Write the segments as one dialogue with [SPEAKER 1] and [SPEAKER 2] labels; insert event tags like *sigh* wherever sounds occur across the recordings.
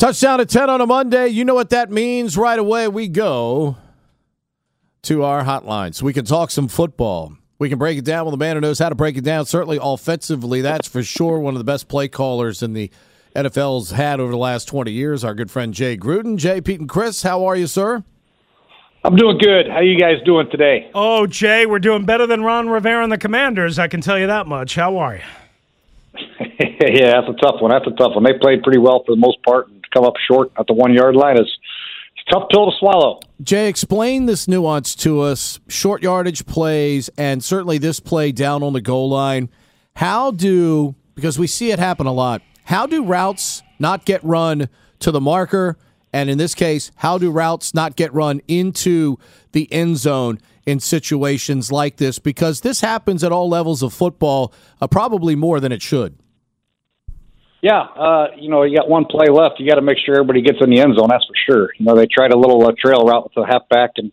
[SPEAKER 1] Touchdown at 10 on a Monday. You know what that means. Right away, we go to our hotline so we can talk some football. We can break it down with a man who knows how to break it down. Certainly offensively, that's for sure one of the best play callers in the NFL's had over the last 20 years. Our good friend Jay Gruden. Jay, Pete, and Chris, how are you, sir?
[SPEAKER 2] I'm doing good. How you guys doing today?
[SPEAKER 3] Oh, Jay, we're doing better than Ron Rivera and the Commanders. I can tell you that much. How are you? *laughs*
[SPEAKER 2] yeah, that's a tough one. That's a tough one. They played pretty well for the most part come up short at the one yard line is tough pill to swallow.
[SPEAKER 1] Jay, explain this nuance to us. Short yardage plays, and certainly this play down on the goal line. How do because we see it happen a lot. How do routes not get run to the marker? And in this case, how do routes not get run into the end zone in situations like this? Because this happens at all levels of football, uh, probably more than it should.
[SPEAKER 2] Yeah, uh, you know, you got one play left. You got to make sure everybody gets in the end zone. That's for sure. You know, they tried a little uh, trail route with the halfback, and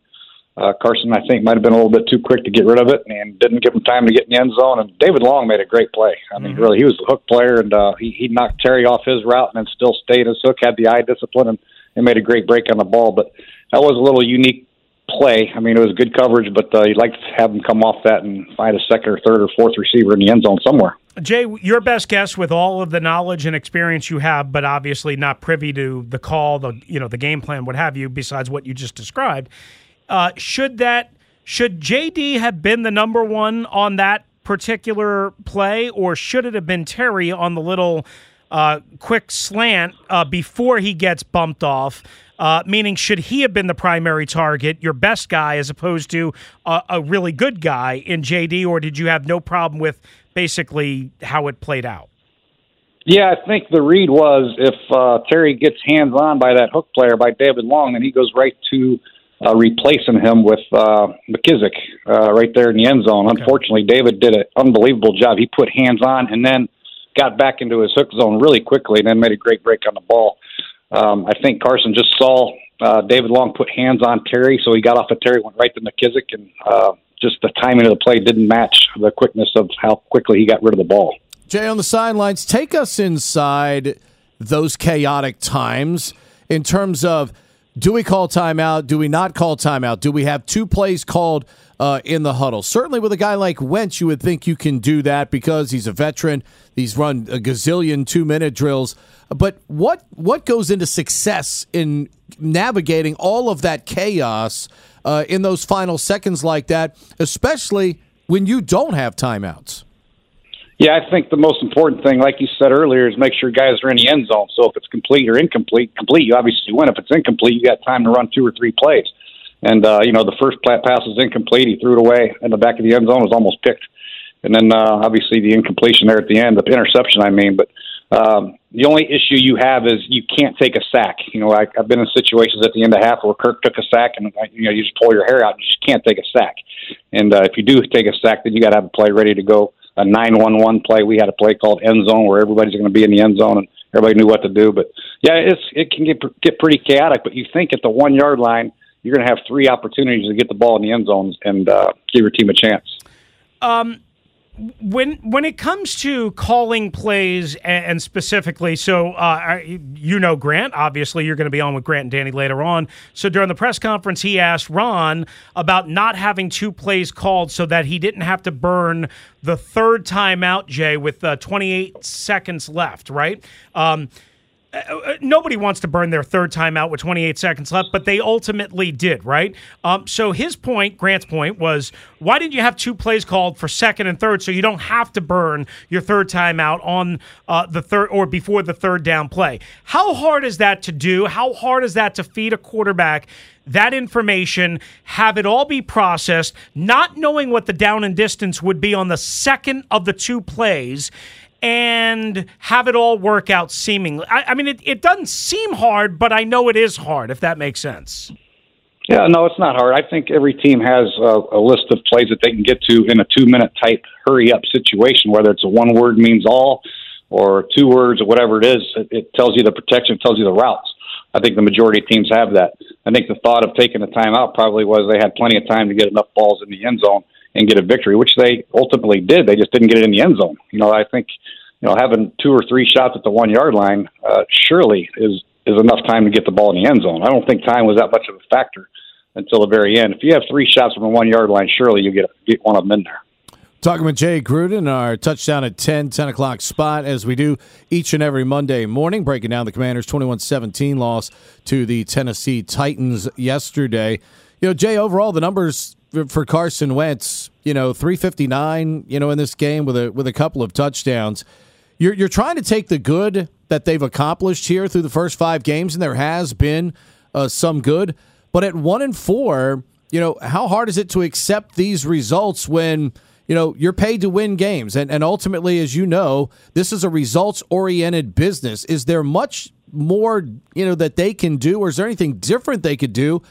[SPEAKER 2] uh, Carson, I think, might have been a little bit too quick to get rid of it, and didn't give him time to get in the end zone. And David Long made a great play. I mean, mm-hmm. really, he was the hook player, and uh, he he knocked Terry off his route, and then still stayed his hook. Had the eye discipline, and, and made a great break on the ball. But that was a little unique play. I mean, it was good coverage, but uh, you'd like to have him come off that and find a second or third or fourth receiver in the end zone somewhere.
[SPEAKER 3] Jay, your best guess with all of the knowledge and experience you have, but obviously not privy to the call, the you know the game plan, what have you, besides what you just described. Uh, should that should JD have been the number one on that particular play, or should it have been Terry on the little uh, quick slant uh, before he gets bumped off? Uh, meaning, should he have been the primary target, your best guy, as opposed to a, a really good guy in JD, or did you have no problem with basically how it played out.
[SPEAKER 2] Yeah, I think the read was if uh, Terry gets hands on by that hook player by David Long, then he goes right to uh, replacing him with uh, McKissic uh, right there in the end zone. Okay. Unfortunately, David did an unbelievable job. He put hands on and then got back into his hook zone really quickly, and then made a great break on the ball. Um, I think Carson just saw uh, David Long put hands on Terry, so he got off of Terry, went right to McKissic, and uh, just the timing of the play didn't match the quickness of how quickly he got rid of the ball.
[SPEAKER 1] Jay, on the sidelines, take us inside those chaotic times in terms of do we call timeout? Do we not call timeout? Do we have two plays called uh, in the huddle? Certainly, with a guy like Wentz, you would think you can do that because he's a veteran. He's run a gazillion two minute drills. But what what goes into success in navigating all of that chaos uh, in those final seconds like that, especially when you don't have timeouts?
[SPEAKER 2] Yeah, I think the most important thing, like you said earlier, is make sure guys are in the end zone. So if it's complete or incomplete, complete, you obviously win. If it's incomplete, you got time to run two or three plays. And uh, you know, the first pass was incomplete. He threw it away in the back of the end zone. Was almost picked. And then uh, obviously the incompletion there at the end, the interception, I mean. But um, the only issue you have is you can't take a sack. You know, I, I've been in situations at the end of half where Kirk took a sack, and you know you just pull your hair out. You just can't take a sack. And uh, if you do take a sack, then you got to have a play ready to go. A nine-one-one play. We had a play called end zone where everybody's going to be in the end zone, and everybody knew what to do. But yeah, it's it can get get pretty chaotic. But you think at the one yard line, you're going to have three opportunities to get the ball in the end zones and uh, give your team a chance.
[SPEAKER 3] Um, when when it comes to calling plays and, specifically, so uh, you know Grant. Obviously, you're going to be on with Grant and Danny later on. So during the press conference, he asked Ron about not having two plays called so that he didn't have to burn the third time out. Jay, with uh, 28 seconds left, right? Um, uh, uh, nobody wants to burn their third time out with 28 seconds left, but they ultimately did, right? Um, so his point, Grant's point, was why didn't you have two plays called for second and third so you don't have to burn your third time out on uh, the third or before the third down play? How hard is that to do? How hard is that to feed a quarterback? that information, have it all be processed, not knowing what the down and distance would be on the second of the two plays, and have it all work out seemingly. I, I mean, it, it doesn't seem hard, but I know it is hard, if that makes sense.
[SPEAKER 2] Yeah, no, it's not hard. I think every team has a, a list of plays that they can get to in a two minute type hurry up situation, whether it's a one word means all or two words or whatever it is. It, it tells you the protection, it tells you the routes. I think the majority of teams have that. I think the thought of taking a timeout probably was they had plenty of time to get enough balls in the end zone and get a victory, which they ultimately did. They just didn't get it in the end zone. You know, I think you know having two or three shots at the one yard line uh, surely is is enough time to get the ball in the end zone. I don't think time was that much of a factor until the very end. If you have three shots from the one yard line, surely you get get one of them in there.
[SPEAKER 1] Talking with Jay Gruden, our touchdown at 10, 10 o'clock spot, as we do each and every Monday morning, breaking down the Commanders' 21 17 loss to the Tennessee Titans yesterday. You know, Jay, overall, the numbers for Carson Wentz, you know, 359, you know, in this game with a with a couple of touchdowns. You're you're trying to take the good that they've accomplished here through the first 5 games and there has been uh, some good, but at 1 and 4, you know, how hard is it to accept these results when you know you're paid to win games? And, and ultimately as you know this is a results oriented business. Is there much more you know that they can do or is there anything different they could do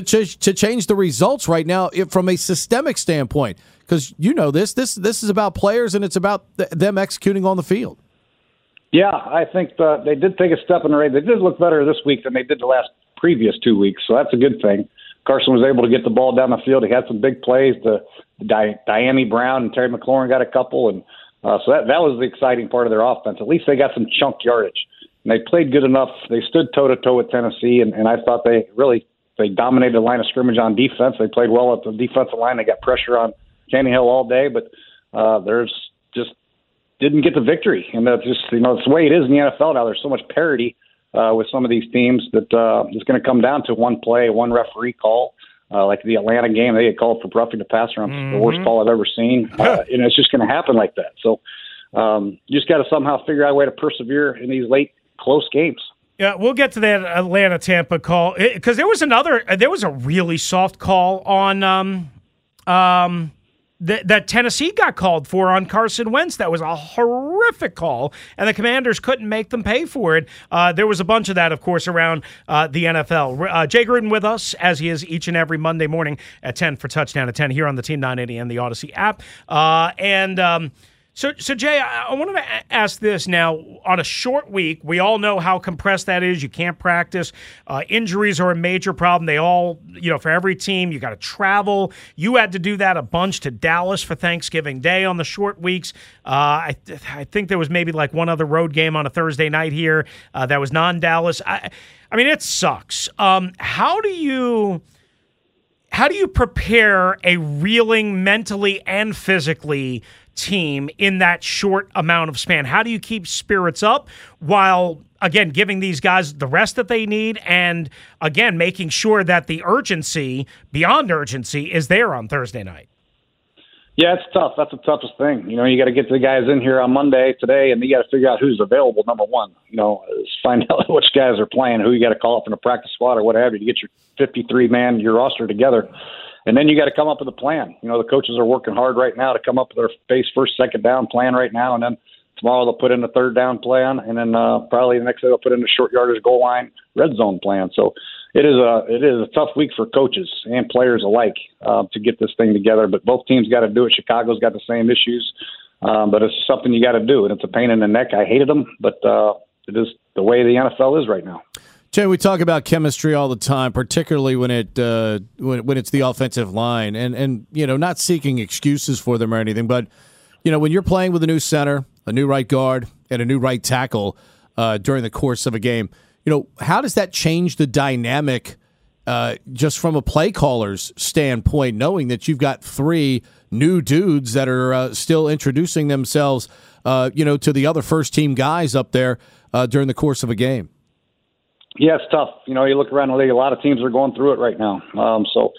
[SPEAKER 1] to, to, change the results right now from a systemic standpoint? Because you know this this this is about players and it's about th- them executing on the field.
[SPEAKER 2] Yeah, I think that they did take a step in the right. They did look better this week than they did the last previous two weeks, so that's a good thing. Carson was able to get the ball down the field. He had some big plays. The, the Di- Dyami Brown and Terry McLaurin got a couple, and uh, so that that was the exciting part of their offense. At least they got some chunk yardage, and they played good enough. They stood toe to toe with Tennessee, and, and I thought they really they dominated the line of scrimmage on defense. They played well at the defensive line. They got pressure on Tannehill all day, but uh, there's just didn't get the victory. And that's just you know it's the way it is in the NFL now. There's so much parity uh, with some of these teams that uh, it's going to come down to one play, one referee call. Uh, like the Atlanta game, they get called for roughing the passer. Mm-hmm. the worst mm-hmm. call I've ever seen, *laughs* uh, and it's just going to happen like that. So um, you just got to somehow figure out a way to persevere in these late close games.
[SPEAKER 3] Yeah, we'll get to that Atlanta Tampa call because there was another. There was a really soft call on um, um, that, that Tennessee got called for on Carson Wentz. That was a horrific call, and the Commanders couldn't make them pay for it. Uh, there was a bunch of that, of course, around uh, the NFL. Uh, Jay Gruden with us, as he is each and every Monday morning at 10 for Touchdown at 10 here on the Team 980 and the Audacy app. Uh, and. Um, so, so Jay, I, wanted to ask this now. On a short week, we all know how compressed that is. You can't practice. Uh, injuries are a major problem. They all, you know, for every team, you got to travel. You had to do that a bunch to Dallas for Thanksgiving Day on the short weeks. Uh, I, I think there was maybe like one other road game on a Thursday night here uh, that was non-Dallas. I, I mean, it sucks. Um, how do you? How do you prepare a reeling mentally and physically team in that short amount of span? How do you keep spirits up while again giving these guys the rest that they need and again making sure that the urgency beyond urgency is there on Thursday night?
[SPEAKER 2] Yeah, it's tough. That's the toughest thing. You know, you got to get the guys in here on Monday today, and you got to figure out who's available. Number one, you know, *laughs* find out which guys are playing, who you got to call up in a practice squad or what have you to get your 53 man your roster together and then you got to come up with a plan. You know, the coaches are working hard right now to come up with their base first, second down plan right now, and then tomorrow they'll put in a third down plan, and then uh, probably the next day they'll put in a short yardage goal line red zone plan. So it is a it is a tough week for coaches and players alike uh, to get this thing together. But both teams got to do it. Chicago's got the same issues, um, but it's something you got to do, and it's a pain in the neck. I hated them, but uh, it is the way the NFL is right now.
[SPEAKER 1] Jay, we talk about chemistry all the time, particularly when it uh, when, when it's the offensive line, and and you know, not seeking excuses for them or anything, but you know, when you're playing with a new center, a new right guard, and a new right tackle uh, during the course of a game, you know, how does that change the dynamic? Uh, just from a play caller's standpoint, knowing that you've got three new dudes that are uh, still introducing themselves, uh, you know, to the other first team guys up there uh, during the course of a game.
[SPEAKER 2] Yeah, it's tough. You know, you look around the league, a lot of teams are going through it right now. Um, so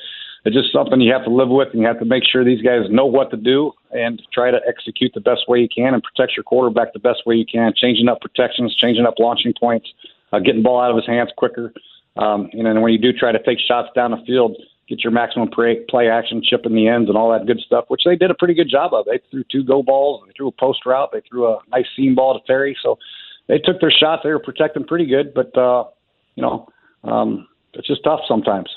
[SPEAKER 2] it's just something you have to live with, and you have to make sure these guys know what to do and try to execute the best way you can and protect your quarterback the best way you can, changing up protections, changing up launching points, uh, getting ball out of his hands quicker. Um, and then when you do try to take shots down the field, get your maximum play, action, chip in the ends, and all that good stuff, which they did a pretty good job of. They threw two go balls, they threw a post route, they threw a nice seam ball to Terry. So they took their shots. They were protecting pretty good, but uh, you know, um, it's just tough sometimes.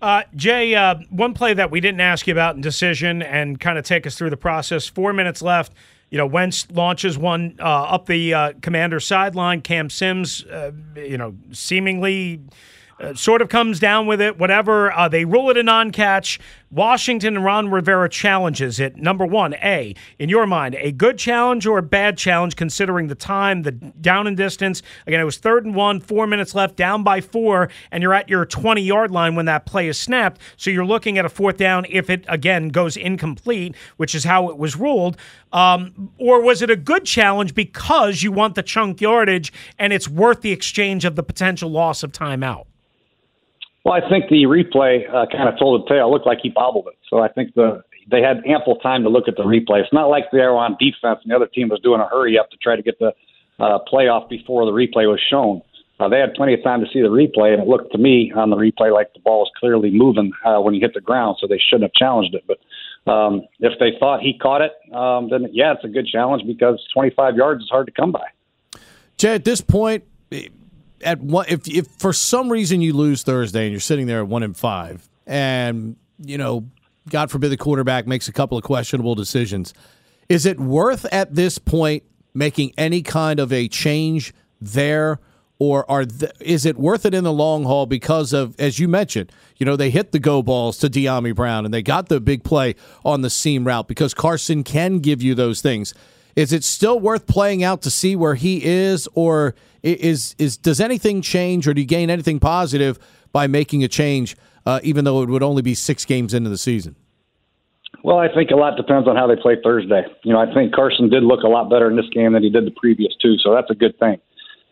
[SPEAKER 3] Uh, Jay, uh, one play that we didn't ask you about in decision and kind of take us through the process. Four minutes left. You know, Wentz launches one uh, up the uh, commander sideline. Cam Sims, uh, you know, seemingly uh, sort of comes down with it, whatever. Uh, they rule it a non catch. Washington and Ron Rivera challenges it. Number one, A, in your mind, a good challenge or a bad challenge considering the time, the down and distance? Again, it was third and one, four minutes left, down by four, and you're at your 20 yard line when that play is snapped. So you're looking at a fourth down if it, again, goes incomplete, which is how it was ruled. Um, or was it a good challenge because you want the chunk yardage and it's worth the exchange of the potential loss of timeout?
[SPEAKER 2] Well, I think the replay uh, kind of told the tale. It looked like he bobbled it. So I think the they had ample time to look at the replay. It's not like they were on defense and the other team was doing a hurry up to try to get the uh, playoff before the replay was shown. Uh, they had plenty of time to see the replay, and it looked to me on the replay like the ball was clearly moving uh, when he hit the ground, so they shouldn't have challenged it. But um, if they thought he caught it, um, then yeah, it's a good challenge because 25 yards is hard to come by.
[SPEAKER 1] Jay, at this point, at one, if if for some reason you lose Thursday and you're sitting there at one and five, and you know, God forbid the quarterback makes a couple of questionable decisions, is it worth at this point making any kind of a change there? Or are th- is it worth it in the long haul because of, as you mentioned, you know, they hit the go balls to Dyami Brown and they got the big play on the seam route because Carson can give you those things. Is it still worth playing out to see where he is, or is is does anything change, or do you gain anything positive by making a change, uh, even though it would only be six games into the season?
[SPEAKER 2] Well, I think a lot depends on how they play Thursday. You know, I think Carson did look a lot better in this game than he did the previous two, so that's a good thing.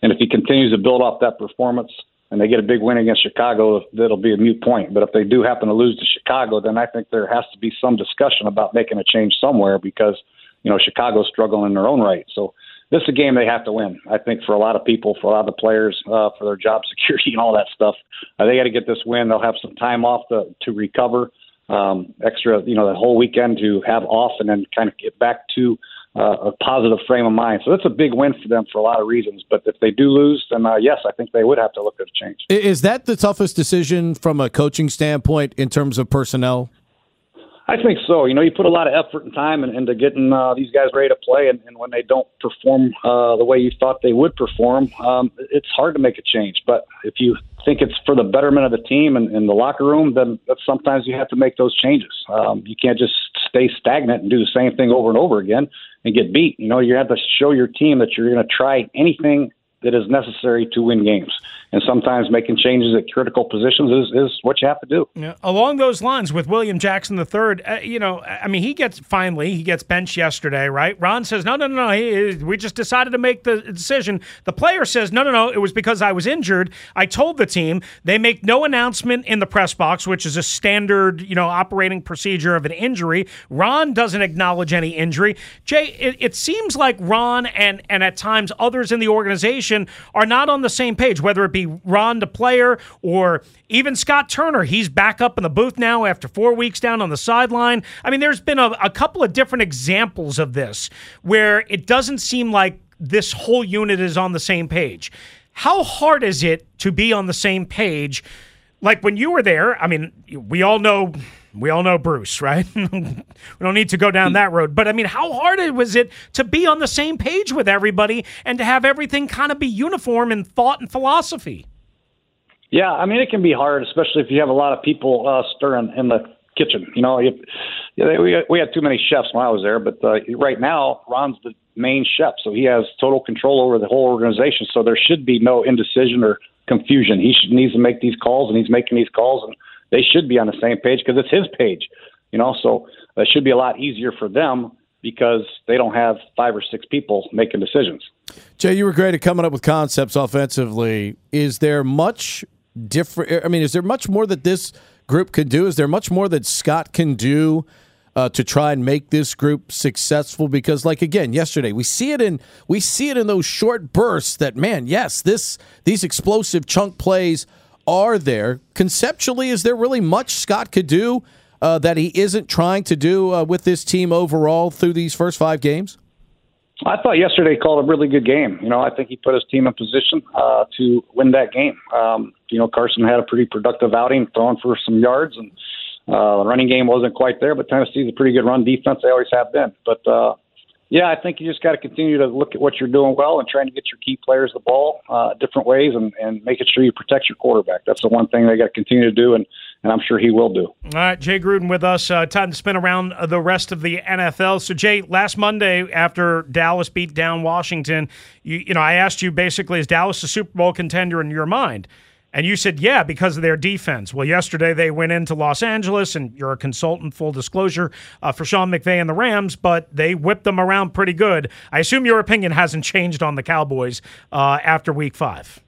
[SPEAKER 2] And if he continues to build off that performance and they get a big win against Chicago, that'll be a mute point. But if they do happen to lose to Chicago, then I think there has to be some discussion about making a change somewhere because – you know, Chicago's struggling in their own right. So this is a game they have to win. I think for a lot of people, for a lot of the players, uh, for their job *laughs* security and all that stuff, uh, they got to get this win. They'll have some time off to to recover, um, extra, you know, that whole weekend to have off, and then kind of get back to uh, a positive frame of mind. So that's a big win for them for a lot of reasons. But if they do lose, then uh, yes, I think they would have to look at a change.
[SPEAKER 1] Is that the toughest decision from a coaching standpoint in terms of personnel?
[SPEAKER 2] I think so. You know, you put a lot of effort and time into getting uh, these guys ready to play, and, and when they don't perform uh, the way you thought they would perform, um, it's hard to make a change. But if you think it's for the betterment of the team and, and the locker room, then sometimes you have to make those changes. Um, you can't just stay stagnant and do the same thing over and over again and get beat. You know, you have to show your team that you're going to try anything that is necessary to win games and sometimes making changes at critical positions is, is what you have to do.
[SPEAKER 3] Yeah. Along those lines, with William Jackson III, uh, you know, I mean, he gets finally he gets benched yesterday, right? Ron says, no, no, no, no, he, we just decided to make the decision. The player says, no, no, no, it was because I was injured. I told the team. They make no announcement in the press box, which is a standard, you know, operating procedure of an injury. Ron doesn't acknowledge any injury. Jay, it, it seems like Ron and and at times others in the organization are not on the same page, whether it be Ron the player or even Scott Turner. He's back up in the booth now after four weeks down on the sideline. I mean, there's been a, a couple of different examples of this where it doesn't seem like this whole unit is on the same page. How hard is it to be on the same page? Like when you were there, I mean, we all know We all know Bruce, right? *laughs* we don't need to go down that road. But I mean, how hard was it to be on the same page with everybody and to have everything kind of be uniform in thought and philosophy?
[SPEAKER 2] Yeah, I mean, it can be hard, especially if you have a lot of people uh, stirring in the kitchen. You know, we we had too many chefs when I was there, but uh, right now Ron's the main chef, so he has total control over the whole organization. So there should be no indecision or confusion. He should, needs to make these calls, and he's making these calls, and they should be on the same page because it's his page. You know, so it should be a lot easier for them because they don't have five or six people making decisions.
[SPEAKER 1] Jay, you were great at coming up with concepts offensively. Is there much different? I mean, is there much more that this group can do? Is there much more that Scott can do uh, to try and make this group successful? Because, like again, yesterday we see it in we see it in those short bursts. That man, yes, this these explosive chunk plays are there. Conceptually, is there really much Scott could do uh, that he isn't trying to do uh, with this team overall through these first five games?
[SPEAKER 2] I thought yesterday called a really good game. You know, I think he put his team in position uh, to win that game. Um, you know, Carson had a pretty productive outing, throwing for some yards, and uh, the running game wasn't quite there. But Tennessee's a pretty good run defense; they always have been. But uh, yeah, I think you just got to continue to look at what you're doing well and trying to get your key players the ball uh, different ways and, and making sure you protect your quarterback. That's the one thing they got to continue to do, and, and I'm sure he will do.
[SPEAKER 3] All right, Jay Gruden with us. Uh, time to spin around the rest of the NFL. So, Jay, last Monday after Dallas beat down Washington, you, you know, I asked you basically, is Dallas a Super Bowl contender in your mind? And you said, yeah, because of their defense. Well, yesterday they went into Los Angeles, and you're a consultant, full disclosure, uh, for Sean McVay and the Rams, but they whipped them around pretty good. I assume your opinion hasn't changed on the Cowboys uh, after week five.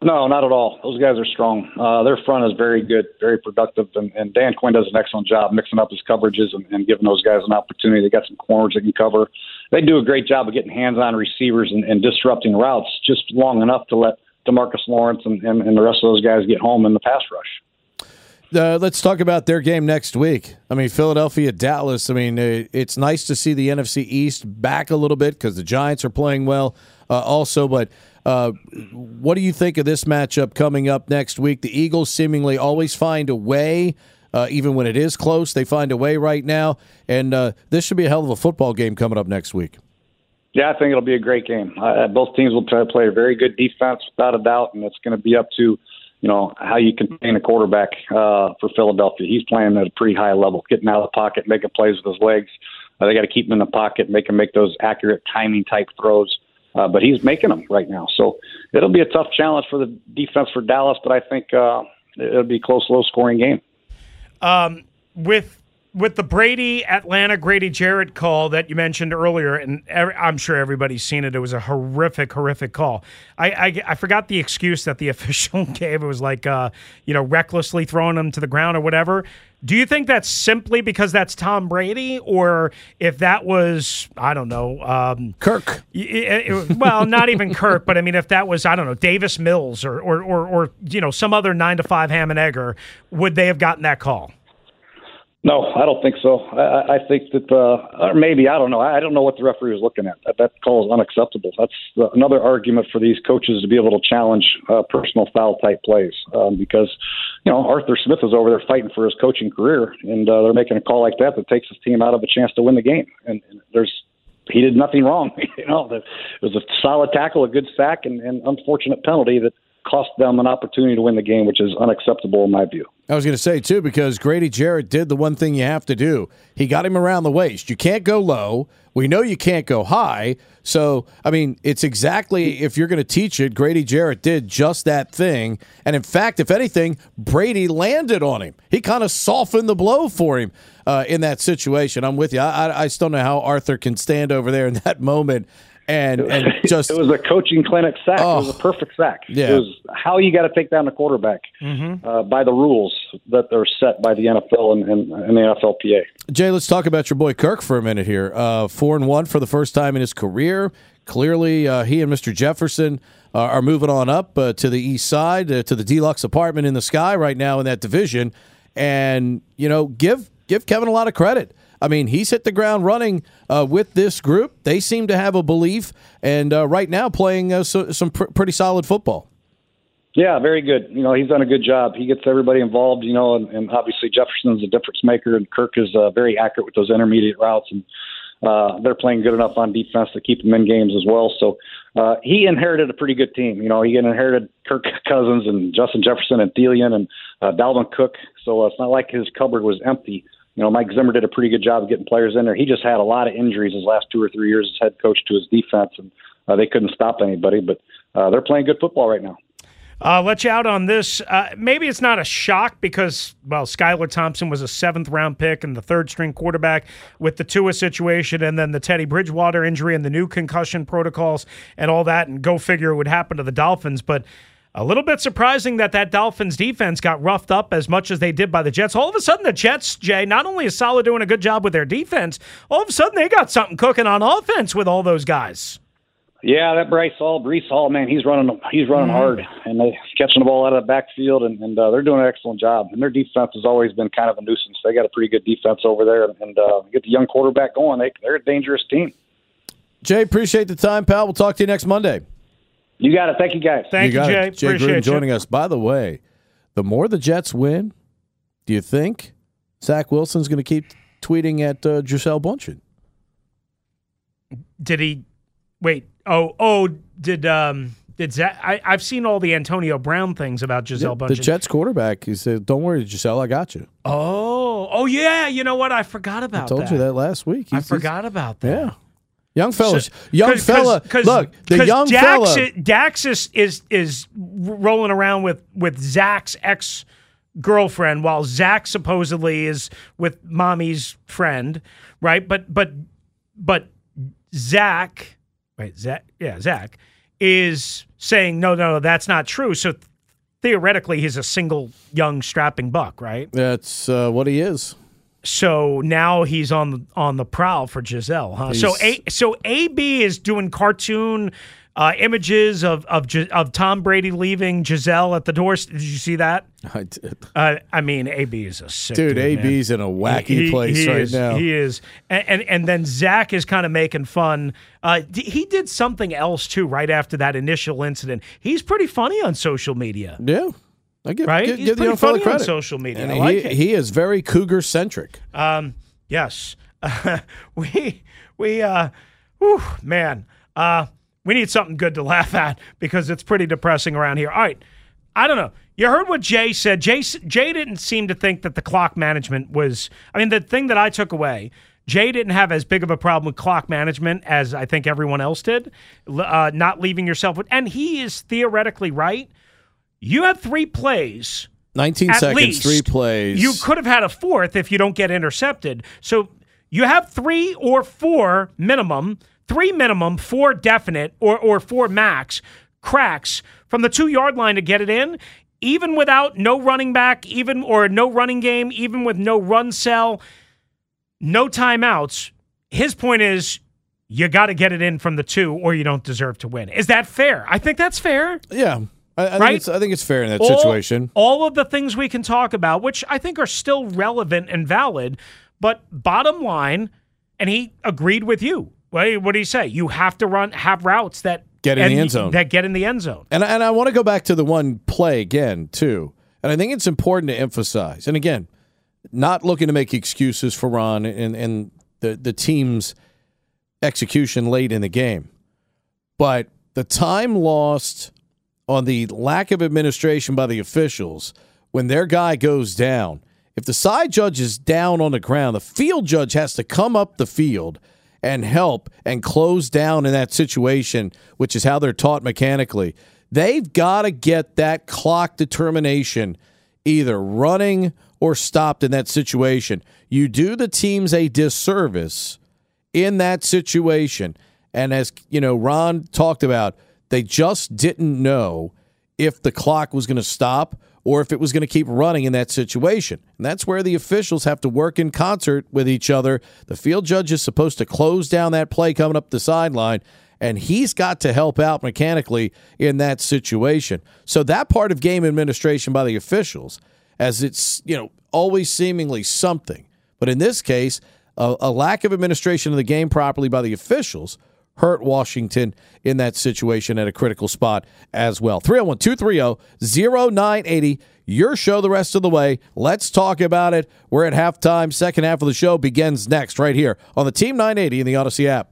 [SPEAKER 2] No, not at all. Those guys are strong. Uh, their front is very good, very productive, and, and Dan Quinn does an excellent job mixing up his coverages and, and giving those guys an opportunity. They got some corners that can cover. They do a great job of getting hands on receivers and, and disrupting routes just long enough to let – DeMarcus Lawrence and, and, and the rest of those guys get home in the pass rush.
[SPEAKER 1] Uh, let's talk about their game next week. I mean, Philadelphia, Dallas. I mean, uh, it's nice to see the NFC East back a little bit because the Giants are playing well, uh, also. But uh, what do you think of this matchup coming up next week? The Eagles seemingly always find a way, uh, even when it is close. They find a way right now, and uh, this should be a hell of a football game coming up next week.
[SPEAKER 2] Yeah, I think it'll be a great game. Uh, both teams will try to play a very good defense, without a doubt, and it's going to be up to you know how you contain a quarterback uh, for Philadelphia. He's playing at a pretty high level, getting out of the pocket, making plays with his legs. Uh, they got to keep him in the pocket, make him make those accurate timing type throws. Uh, but he's making them right now, so it'll be a tough challenge for the defense for Dallas. But I think uh, it'll be a close, low scoring game.
[SPEAKER 3] Um, with with the Brady Atlanta Grady Jarrett call that you mentioned earlier, and I'm sure everybody's seen it. It was a horrific, horrific call. I I, I forgot the excuse that the *laughs* official gave. It was like, uh, you know, recklessly throwing him to the ground or whatever. Do you think that's simply because that's Tom Brady, or if that was I don't know, um,
[SPEAKER 1] Kirk?
[SPEAKER 3] It, it, well, not even *laughs* Kirk, but I mean, if that was I don't know, Davis Mills or or or, or you know some other nine to five ham and egger, would they have gotten that call?
[SPEAKER 2] No, I don't think so. I, I think that, uh, or maybe I don't know. I don't know what the referee was looking at. That, call is unacceptable. That's the, another argument for these coaches to be able to challenge uh, personal foul type plays um, because, you know, Arthur Smith is over there fighting for his coaching career, and uh, they're making a call like that that takes his team out of a chance to win the game. And, and there's he did nothing wrong. *laughs* you know, it was a solid tackle, a good sack, and, and unfortunate penalty that cost them an opportunity to win the game, which is unacceptable in my view.
[SPEAKER 1] I was going to say, too, because Grady Jarrett did the one thing you have to do. He got him around the waist. You can't go low. We know you can't go high. So, I mean, it's exactly, if you're going to teach it, Grady Jarrett did just that thing. And in fact, if anything, Brady landed on him. He kind of softened the blow for him uh, in that situation. I'm with you. I, I still know how Arthur can stand over there in that *laughs* moment and and *laughs* just
[SPEAKER 2] it was a coaching clinic sack. Oh, it was a oh. perfect sack.
[SPEAKER 1] Yeah.
[SPEAKER 2] It was how you got to take down the quarterback mm-hmm. uh, by the rules that are set by the NFL and, and, and, the NFLPA.
[SPEAKER 1] Jay, let's talk about your boy Kirk for a minute here. Uh, four and one for the first time in his career. Clearly, uh, he and Mr. Jefferson are moving on up uh, to the east side uh, to the deluxe apartment in the sky right now in that division. And you know, give give Kevin a lot of credit. I mean, he's hit the ground running uh, with this group. They seem to have a belief, and uh, right now playing uh, so, some pr- pretty solid football.
[SPEAKER 2] Yeah, very good. You know, he's done a good job. He gets everybody involved. You know, and, and obviously Jefferson's a difference maker, and Kirk is uh, very accurate with those intermediate routes, and uh, they're playing good enough on defense to keep him in games as well. So uh, he inherited a pretty good team. You know, he inherited Kirk Cousins and Justin Jefferson and Thielen and uh, Dalvin Cook. So uh, it's not like his cupboard was empty. You know, Mike Zimmer did a pretty good job of getting players in there. He just had a lot of injuries his last two or three years as head coach to his defense, and uh, they couldn't stop anybody. But uh, they're playing good football right now.
[SPEAKER 3] Uh, let you out on this. Uh, maybe it's not a shock because, well, Skylar Thompson was a seventh round pick and the third string quarterback with the Tua situation and then the Teddy Bridgewater injury and the new concussion protocols and all that. And go figure it would happen to the Dolphins. But a little bit surprising that that Dolphins defense got roughed up as much as they did by the Jets. All of a sudden, the Jets, Jay, not only is solid doing a good job with their defense, all of a sudden they got something cooking on offense with all those guys.
[SPEAKER 2] Yeah, that Bryce Hall, Breece Hall, man, he's running, he's running mm-hmm. hard, and they catching the ball out of the backfield, and, and uh, they're doing an excellent job. And their defense has always been kind of a nuisance. They got a pretty good defense over there, and uh, get the young quarterback going. They, they're a dangerous team.
[SPEAKER 1] Jay, appreciate the time, pal. We'll talk to you next Monday.
[SPEAKER 2] You got it. Thank you, guys.
[SPEAKER 3] Thank you, you Jay.
[SPEAKER 1] It. Jay appreciate Gruden joining us. By the way, the more the Jets win, do you think Zach Wilson's going to keep tweeting at uh, Gisele Bündchen?
[SPEAKER 3] Did he? Wait. Oh, oh, did um did Zach, I, have seen all the Antonio Brown things about Gisele yeah,
[SPEAKER 1] The Jets quarterback, he said, "Don't worry, Gisele, I got you."
[SPEAKER 3] Oh, oh yeah. You know what? I forgot about.
[SPEAKER 1] I told
[SPEAKER 3] that.
[SPEAKER 1] you that last week.
[SPEAKER 3] He's, I forgot about that.
[SPEAKER 1] Yeah. Young fella, so, young cause, fella. Cause, look, the young
[SPEAKER 3] Dax,
[SPEAKER 1] fella.
[SPEAKER 3] Dax is, is is rolling around with with Zach's ex girlfriend, while Zach supposedly is with mommy's friend, right? But but but Zach, wait, Zach, yeah, Zach is saying, no, no, that's not true. So theoretically, he's a single young strapping buck, right?
[SPEAKER 1] That's uh, what he is.
[SPEAKER 3] So now he's on the on the prowl for Gisele, huh? He's... So a so AB is doing cartoon uh, images of, of of Tom Brady leaving Gisele at the door. Did you see that?
[SPEAKER 1] I did.
[SPEAKER 3] Uh, I mean, AB is a sick
[SPEAKER 1] dude.
[SPEAKER 3] dude
[SPEAKER 1] AB's
[SPEAKER 3] man.
[SPEAKER 1] in a wacky he, place
[SPEAKER 3] he
[SPEAKER 1] right
[SPEAKER 3] is,
[SPEAKER 1] now.
[SPEAKER 3] He is, and, and, and then Zach is kind of making fun. Uh, he did something else too right after that initial incident. He's pretty funny on social media.
[SPEAKER 1] Yeah. I give,
[SPEAKER 3] right?
[SPEAKER 1] Give,
[SPEAKER 3] He's
[SPEAKER 1] give the
[SPEAKER 3] funny
[SPEAKER 1] credit.
[SPEAKER 3] on social media.
[SPEAKER 1] And
[SPEAKER 3] I like
[SPEAKER 1] he,
[SPEAKER 3] it.
[SPEAKER 1] he is very cougar centric.
[SPEAKER 3] Um, yes, *laughs* we we uh, whew, man. Uh, we need something good to laugh at because it's pretty depressing around here. All right. I don't know. You heard what Jay said. Jay, Jay didn't seem to think that the clock management was. I mean, the thing that I took away, Jay didn't have as big of a problem with clock management as I think everyone else did, uh, not leaving yourself with. And he is theoretically right. You have three plays.
[SPEAKER 1] 19 seconds, least. three plays.
[SPEAKER 3] You could have had a fourth if you don't get intercepted. So you have three or four minimum three minimum, four definite, or, or four max cracks from the two yard line to get it in, even without no running back, even or no running game, even with no run cell, no timeouts. His point is you got to get it in from the two or you don't deserve to win. Is that fair? I think that's fair.
[SPEAKER 1] Yeah. I, I,
[SPEAKER 3] right?
[SPEAKER 1] think, it's, I think it's fair in that
[SPEAKER 3] all,
[SPEAKER 1] situation.
[SPEAKER 3] All of the things we can talk about, which I think are still relevant and valid, but bottom line, and he agreed with you. What, what do you say? You have to run have routes that
[SPEAKER 1] get in the end zone.
[SPEAKER 3] That get in the end zone.
[SPEAKER 1] And and I want to go back to the one play again too. And I think it's important to emphasize. And again, not looking to make excuses for Ron and and the the team's execution late in the game, but the time lost on the lack of administration by the officials when their guy goes down. If the side judge is down on the ground, the field judge has to come up the field and help and close down in that situation, which is how they're taught mechanically. They've got to get that clock determination either running or stopped in that situation. You do the teams a disservice in that situation. And as you know, Ron talked about, they just didn't know if the clock was going to stop or if it was going to keep running in that situation. And that's where the officials have to work in concert with each other. The field judge is supposed to close down that play coming up the sideline, and he's got to help out mechanically in that situation. So that part of game administration by the officials, as it's, you know, always seemingly something. But in this case, a, a lack of administration of the game properly by the officials hurt Washington in that situation at a critical spot as well. 301 230 0980. Your show the rest of the way. Let's talk about it. We're at halftime. Second half of the show begins next, right here on the Team 980 in the Audacy app.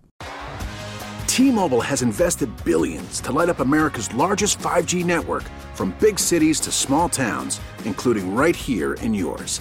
[SPEAKER 4] T Mobile has invested billions to light up America's largest 5G network from big cities to small towns, including right here in yours.